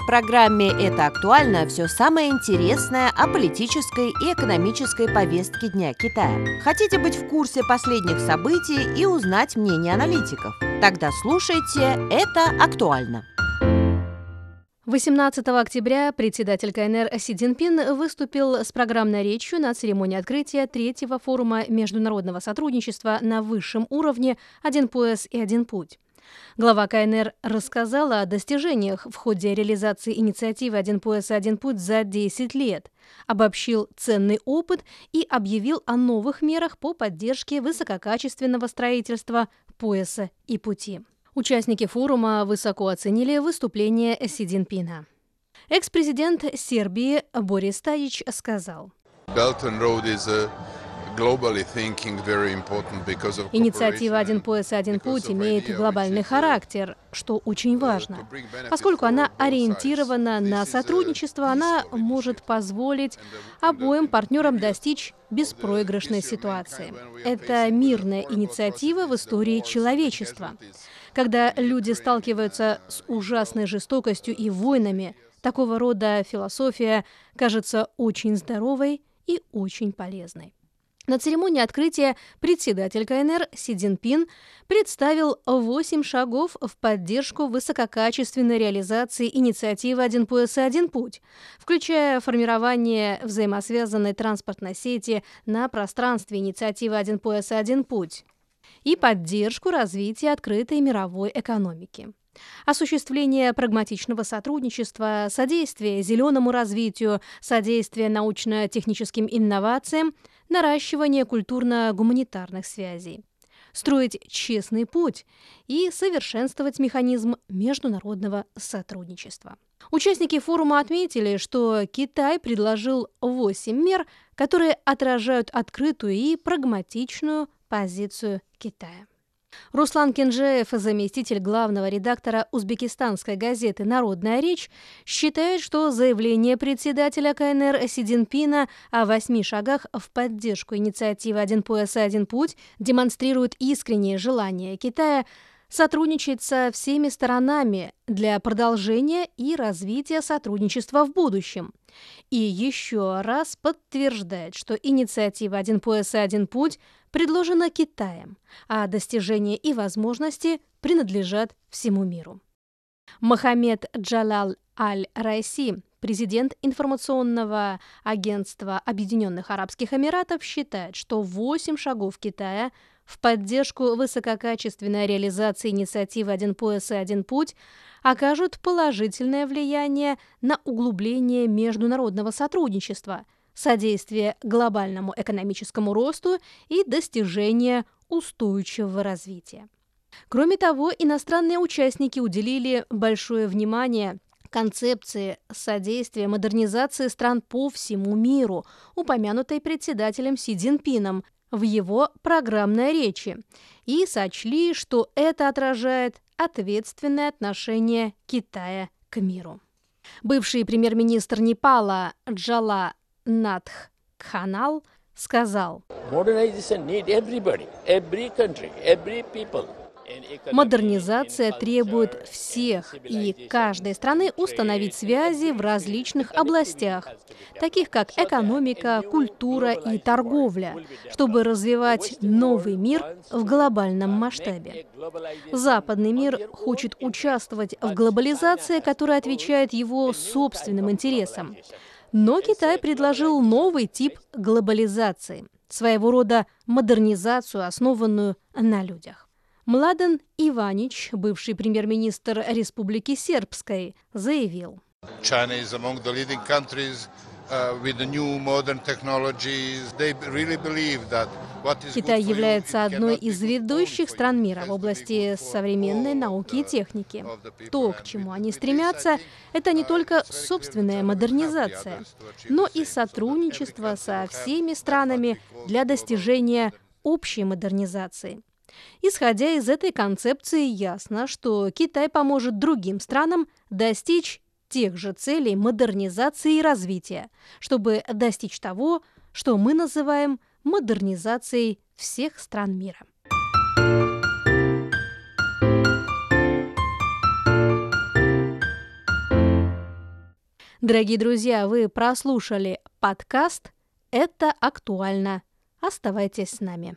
В программе «Это актуально» все самое интересное о политической и экономической повестке Дня Китая. Хотите быть в курсе последних событий и узнать мнение аналитиков? Тогда слушайте «Это актуально». 18 октября председатель КНР Си Цзиньпин выступил с программной речью на церемонии открытия третьего форума международного сотрудничества на высшем уровне «Один пояс и один путь». Глава КНР рассказала о достижениях в ходе реализации инициативы «Один пояс один путь» за 10 лет, обобщил ценный опыт и объявил о новых мерах по поддержке высококачественного строительства пояса и пути. Участники форума высоко оценили выступление Си Цзиньпина. Экс-президент Сербии Борис Тадич сказал. Belt and Road is a Инициатива «Один пояс и один путь» имеет глобальный характер, что очень важно. Поскольку она ориентирована на сотрудничество, она может позволить обоим партнерам достичь беспроигрышной ситуации. Это мирная инициатива в истории человечества. Когда люди сталкиваются с ужасной жестокостью и войнами, такого рода философия кажется очень здоровой и очень полезной. На церемонии открытия председатель КНР Си Цзиньпин представил восемь шагов в поддержку высококачественной реализации инициативы «Один пояс и один путь», включая формирование взаимосвязанной транспортной сети на пространстве инициативы «Один пояс и один путь» и поддержку развития открытой мировой экономики. Осуществление прагматичного сотрудничества, содействие зеленому развитию, содействие научно-техническим инновациям, наращивание культурно-гуманитарных связей, строить честный путь и совершенствовать механизм международного сотрудничества. Участники форума отметили, что Китай предложил 8 мер, которые отражают открытую и прагматичную позицию Китая. Руслан Кенжеев, заместитель главного редактора узбекистанской газеты «Народная речь», считает, что заявление председателя КНР Си Цзиньпина о восьми шагах в поддержку инициативы «Один пояс и один путь» демонстрирует искреннее желание Китая сотрудничать со всеми сторонами для продолжения и развития сотрудничества в будущем. И еще раз подтверждает, что инициатива «Один пояс и один путь» предложена Китаем, а достижения и возможности принадлежат всему миру. Мохаммед Джалал Аль-Райси, президент информационного агентства Объединенных Арабских Эмиратов, считает, что 8 шагов Китая в поддержку высококачественной реализации инициативы «Один пояс и один путь» окажут положительное влияние на углубление международного сотрудничества, содействие глобальному экономическому росту и достижение устойчивого развития. Кроме того, иностранные участники уделили большое внимание концепции содействия модернизации стран по всему миру, упомянутой председателем Си Цзиньпином в его программной речи, и сочли, что это отражает ответственное отношение Китая к миру. Бывший премьер-министр Непала Джала Надх Кханал сказал, Модернизация требует всех и каждой страны установить связи в различных областях, таких как экономика, культура и торговля, чтобы развивать новый мир в глобальном масштабе. Западный мир хочет участвовать в глобализации, которая отвечает его собственным интересам. Но Китай предложил новый тип глобализации, своего рода модернизацию, основанную на людях. Младен Иванич, бывший премьер-министр Республики Сербской, заявил. Countries Китай является одной из ведущих стран мира в области современной науки и техники. То, к чему они стремятся, это не только собственная модернизация, но и сотрудничество со всеми странами для достижения общей модернизации. Исходя из этой концепции, ясно, что Китай поможет другим странам достичь тех же целей модернизации и развития, чтобы достичь того, что мы называем модернизацией всех стран мира. Дорогие друзья, вы прослушали подкаст «Это актуально». Оставайтесь с нами.